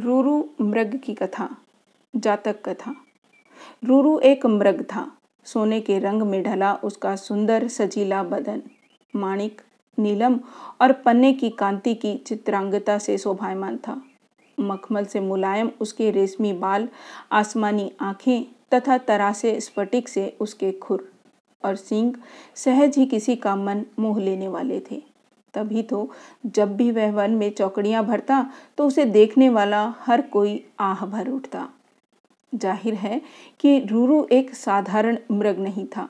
रूरू मृग की कथा, जातक कथा। रूरू एक मृग था। सोने के रंग में ढला उसका सुंदर सजीला बदन। माणिक, नीलम और पन्ने की कांति की चित्रांगता से शोभायमान था। मखमल से मुलायम उसके रेशमी बाल, आसमानी आँखें तथा तरासे स्फटिक से उसके खुर और सिंह सहज ही किसी का मन मोह लेने वाले थे। तभी तो जब भी वह वन में चौकड़ियाँ भरता तो उसे देखने वाला हर कोई आह भर उठता। ज़ाहिर है कि रूरू एक साधारण मृग नहीं था।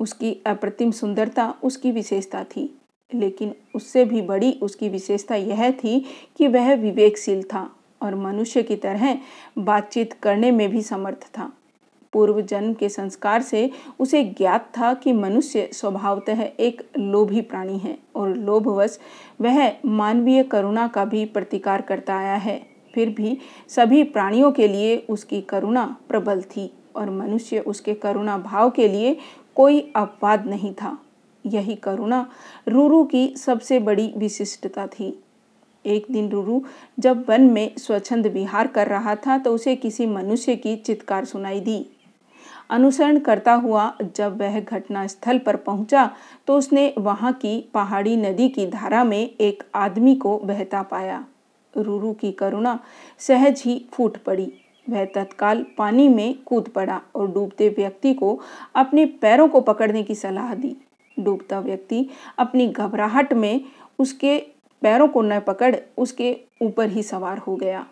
उसकी अप्रतिम सुंदरता उसकी विशेषता थी, लेकिन उससे भी बड़ी उसकी विशेषता यह थी कि वह विवेकशील था और मनुष्य की तरह बातचीत करने में भी समर्थ था। पूर्व जन्म के संस्कार से उसे ज्ञात था कि मनुष्य स्वभावतः एक लोभी प्राणी है और लोभवश वह मानवीय करुणा का भी प्रतिकार करता आया है। फिर भी सभी प्राणियों के लिए उसकी करुणा प्रबल थी और मनुष्य उसके करुणा भाव के लिए कोई अपवाद नहीं था। यही करुणा रूरू की सबसे बड़ी विशिष्टता थी। एक दिन रूरू जब वन में स्वच्छंद विहार कर रहा था तो उसे किसी मनुष्य की चित्कार सुनाई दी। अनुसरण करता हुआ जब वह घटना स्थल पर पहुँचा तो उसने वहाँ की पहाड़ी नदी की धारा में एक आदमी को बहता पाया। रूरू की करुणा सहज ही फूट पड़ी। वह तत्काल पानी में कूद पड़ा और डूबते व्यक्ति को अपने पैरों को पकड़ने की सलाह दी। डूबता व्यक्ति अपनी घबराहट में उसके पैरों को न पकड़ उसके ऊपर ही सवार हो गया।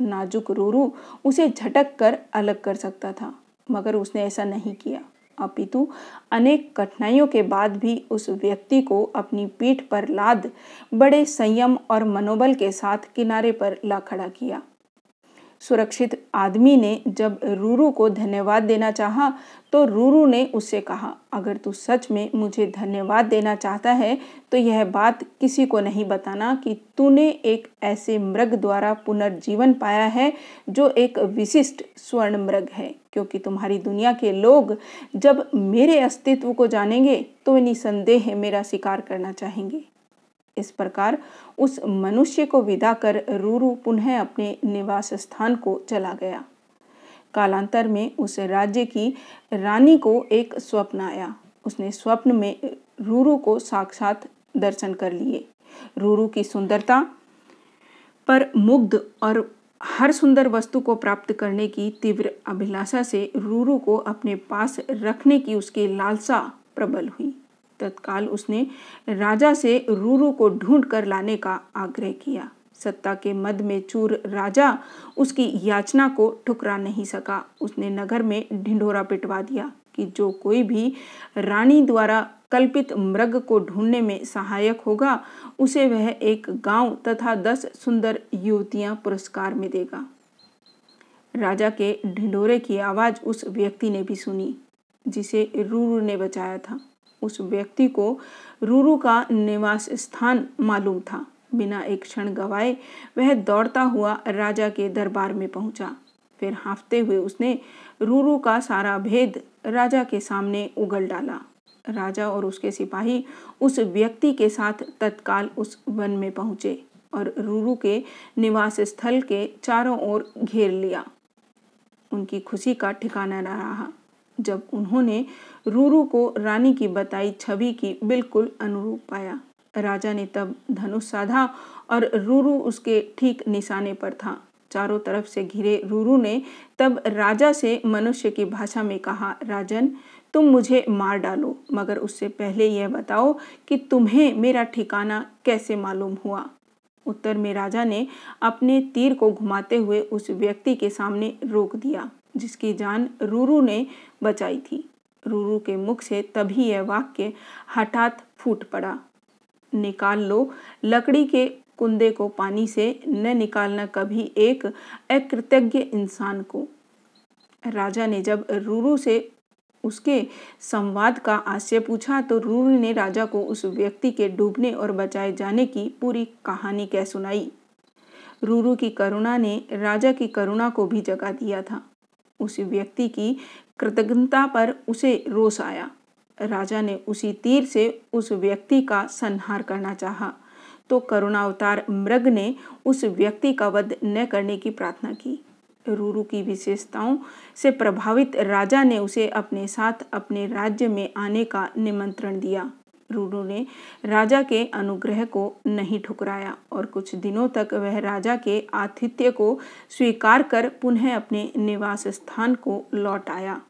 नाजुक रूरू उसे झटक कर अलग कर सकता था। मगर उसने ऐसा नहीं किया। अपितु अनेक कठिनाइयों के बाद भी उस व्यक्ति को अपनी पीठ पर लाद, बड़े संयम और मनोबल के साथ किनारे पर ला खड़ा किया। सुरक्षित आदमी ने जब रूरू को धन्यवाद देना चाहा तो रूरू ने उससे कहा, अगर तू सच में मुझे धन्यवाद देना चाहता है तो यह बात किसी को नहीं बताना कि तूने एक ऐसे मृग द्वारा पुनर्जीवन पाया है, जो एक विशिष्ट स्वर्ण मृग है। क्योंकि तुम्हारी दुनिया के लोग जब मेरे अस्तित्व को जानेंगे तो निसंदेह मेरा शिकार करना चाहेंगे। इस प्रकार उस मनुष्य को विदा कर रूरू पुनः अपने निवास स्थान को चला गया। कालांतर में उस राज्य की रानी को एक स्वप्न आया। उसने स्वप्न में रूरू को साक्षात दर्शन कर लिए। रूरू की सुंदरता पर मुग्ध और हर सुंदर वस्तु को प्राप्त करने की तीव्र अभिलाषा से रूरू को अपने पास रखने की उसकी लालसा प्रबल हुई। तत्काल उसने राजा से रूरू को ढूंढ कर लाने का आग्रह किया। सत्ता के मद में चूर राजा उसकी याचना को ठुकरा नहीं सका। उसने नगर में ढिंढोरा पिटवा दिया कि जो कोई भी रानी द्वारा कल्पित मृग को ढूँढने में सहायक होगा, उसे वह एक गाँव तथा दस सुंदर युवतियाँ पुरस्कार में देगा। राजा के ढिंडोरे की आवाज़ उस व्यक्ति ने भी सुनी, जिसे रूरू ने बचाया था। उस व्यक्ति को रूरू का निवास स्थान मालूम था। बिना एक क्षण गवाए वह दौड़ता हुआ राजा के दरबार में पहुँचा। फिर हाफते हुए उसने रूरू का सारा भेद राजा के सामने उगल डाला। राजा और उसके सिपाही उस व्यक्ति के साथ तत्काल उस वन में पहुँचे और रूरू के निवास स्थल के चारों ओर घेर लिया। उनकी खुशी का ठिकाना न रहा। जब उन्होंने रूरू को रानी की बताई छवि की बिल्कुल अनुरूप पाया। राजा ने तब धनुष साधा और रूरू उसके ठीक निशाने पर था। चारों तरफ़ से घिरे रूरू ने तब राजा से मनुष्य की भाषा में कहा, राजन, तुम मुझे मार डालो, मगर उससे पहले यह बताओ कि तुम्हें मेरा ठिकाना कैसे मालूम हुआ? उत्तर में राजा ने अपने तीर को घुमाते हुए उस व्यक्ति के सामने रोक दिया। जिसकी जान रूरू ने बचाई थी। रूरू के मुख से तभी यह वाक्य हठात फूट पड़ा। निकाल लो, लकड़ी के कुंदे को पानी से न निकालना कभी एक अकृतज्ञ इंसान को। राजा ने जब रूरू से उसके संवाद का आशय पूछा तो रूरू ने राजा को उस व्यक्ति के डूबने और बचाए जाने की पूरी कहानी कह सुनाई। रूरू की करुणा ने राजा की करुणा को भी जगा दिया था। उस व्यक्ति की कृतज्ञता पर उसे रोष आया। राजा ने उसी तीर से उस व्यक्ति का संहार करना चाहा। तो करुणावतार मृग ने उस व्यक्ति का वध न करने की प्रार्थना की। रूरू की विशेषताओं से प्रभावित राजा ने उसे अपने साथ अपने राज्य में आने का निमंत्रण दिया। रूरू ने राजा के अनुग्रह को नहीं ठुकराया और कुछ दिनों तक वह राजा के आतिथ्य को स्वीकार कर पुनः अपने निवास स्थान को लौट आया।